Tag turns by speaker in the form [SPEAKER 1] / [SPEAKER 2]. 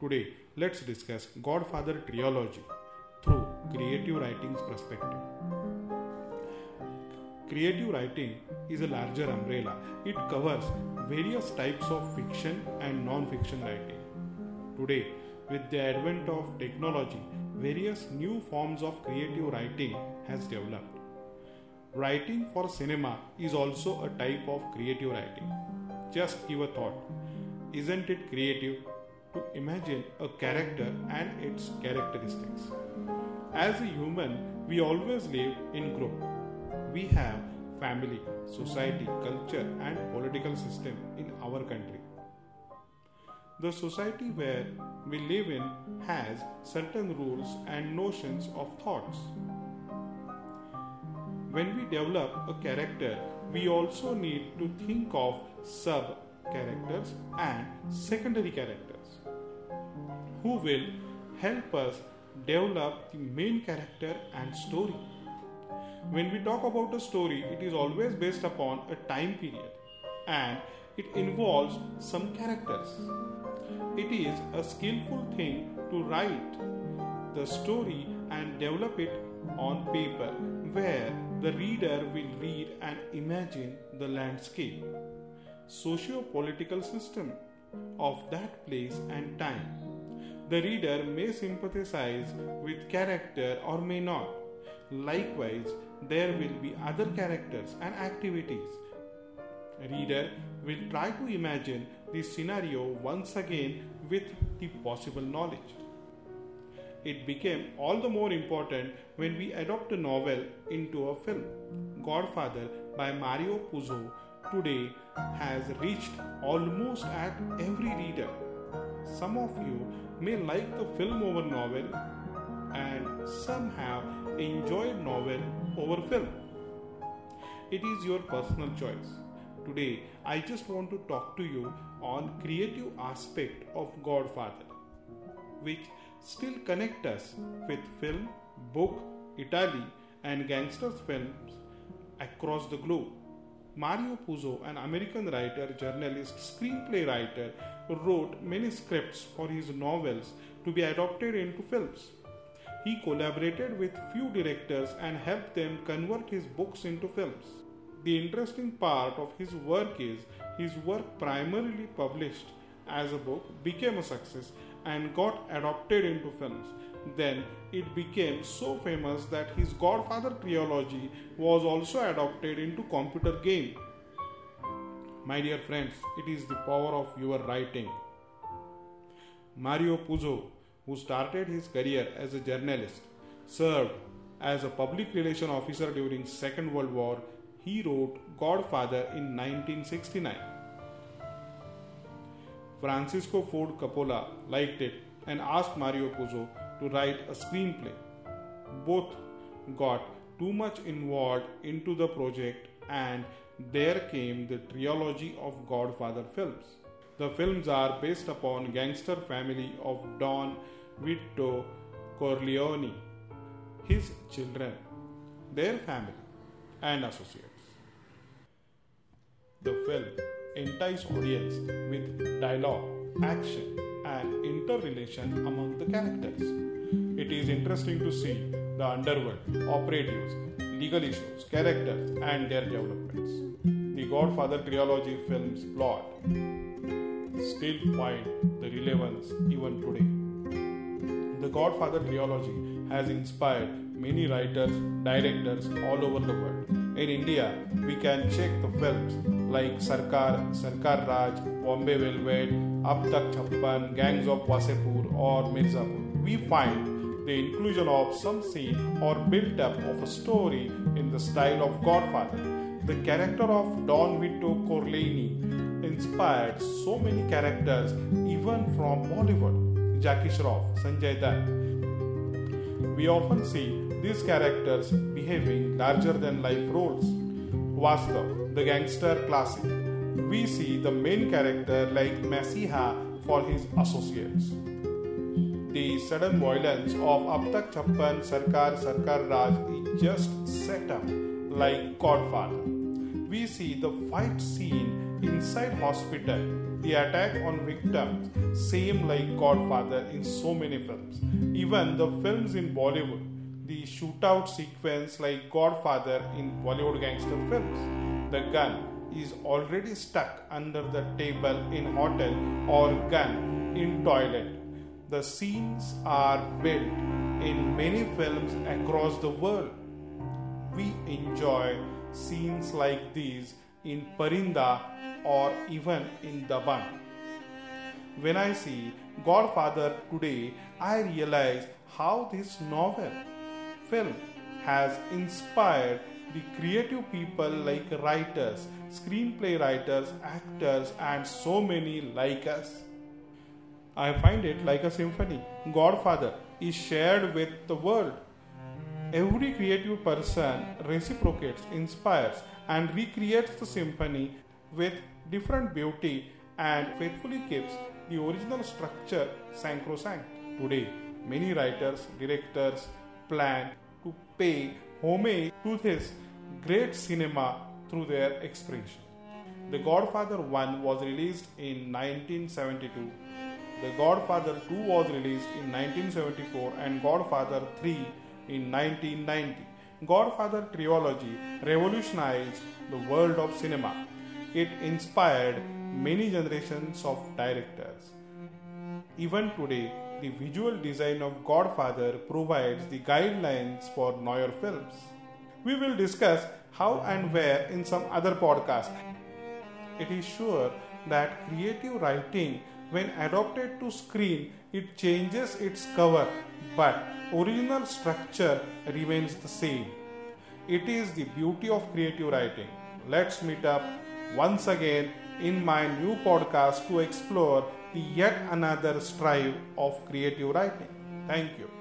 [SPEAKER 1] Today, let's discuss Godfather trilogy through creative writing's perspective. Creative writing is a larger umbrella. It covers various types of fiction and non-fiction writing. Today, with the advent of technology, various new forms of creative writing has developed. Writing for cinema is also a type of creative writing. Just give a thought. Isn't it creative to imagine a character and its characteristics. As a human, we always live in group. We have family, society, culture and political system in our country. The society where we live in has certain rules and notions of thoughts. When we develop a character, we also need to think of sub characters and secondary characters who will help us develop the main character and story. When we talk about a story, it is always based upon a time period and it involves some characters. It is a skillful thing to write the story and develop it on paper where the reader will read and imagine the landscape, socio political system of that place and time the reader may sympathize with character or may not. Likewise, there will be other characters and activities. Reader will try to imagine the scenario once again with the possible knowledge. It became all the more important when we adopt a novel into a film. Godfather by Mario Puzo today has reached almost at every reader. Some of you may like the film over novel and some have enjoyed novel over film. It is your personal choice. Today I just want to talk to you on creative aspect of Godfather which still connect us with film, book, Italy and gangsters films across the globe. Mario Puzo, an American writer, journalist, screenplay writer, wrote many scripts for his novels to be adopted into films. He collaborated with few directors and helped them convert his books into films. The interesting part of his work is his work primarily published as a book became a success and got adopted into films. Then it became so famous that his Godfather trilogy was also adopted into computer game my dear friends, it is the power of your writing. Mario Puzo, who started his career as a journalist, served as a public relation officer during Second World War. He wrote Godfather in 1969. Francisco Ford Coppola liked it and asked Mario Puzo to write a screenplay. Both got too much involved into the project and there came the trilogy of Godfather films. The films are based upon gangster family of Don Vito Corleone, his children, their family, and associates. The film entices audience with dialogue, action, and interrelation among the characters. It is interesting to see the underworld, operatives, legal issues, characters, and their developments. The Godfather trilogy film's plot still find the relevance even today. The Godfather trilogy has inspired many writers, directors all over the world. In India, we can check the films like Sarkar, Sarkar Raj, Bombay Velvet, Ab Tak Chappan, Gangs of Wasseypur or Mirzapur. We find the inclusion of some scene or build up of a story in the style of Godfather. The character of Don Vito Corleone inspired so many characters even from Bollywood. Jackie Shroff, Sanjay Dutt. We often see these characters behaving larger than life roles. Vastav, the gangster classic. We see the main character like Masiha for his associates the sudden violence of Ab Tak Chappan Sarkar Sarkar Raj is just set up like Godfather. we see the fight scene inside hospital, the attack on victims, same like Godfather in so many films. Even the films in Bollywood, the shootout sequence like Godfather in Bollywood gangster films. The gun is already stuck under the table in hotel or gun in toilet. The scenes are built in many films across the world. We enjoy scenes like these in Parinda or even in Dabangg. When I see Godfather today, I realize how this novel, film, has inspired the creative people like writers, screenplay writers, actors, and so many like us. I find it like a symphony. Godfather is shared with the world. Every creative person reciprocates, inspires, and recreates the symphony with different beauty and faithfully keeps the original structure sacrosanct. Today, many writers, directors plan to pay homage to this great cinema through their expression. The Godfather 1 was released in 1972, The Godfather 2 was released in 1974, and Godfather 3 in 1990. Godfather trilogy revolutionized the world of cinema. It inspired many generations of directors. Even today, the visual design of Godfather provides the guidelines for newer films. We will discuss how and where in some other podcast. It is sure that creative writing, when adopted to screen, it changes its cover, but original structure remains the same. It is the beauty of creative writing. Let's meet up once again in my new podcast to explore the yet another strive of creative writing. Thank you.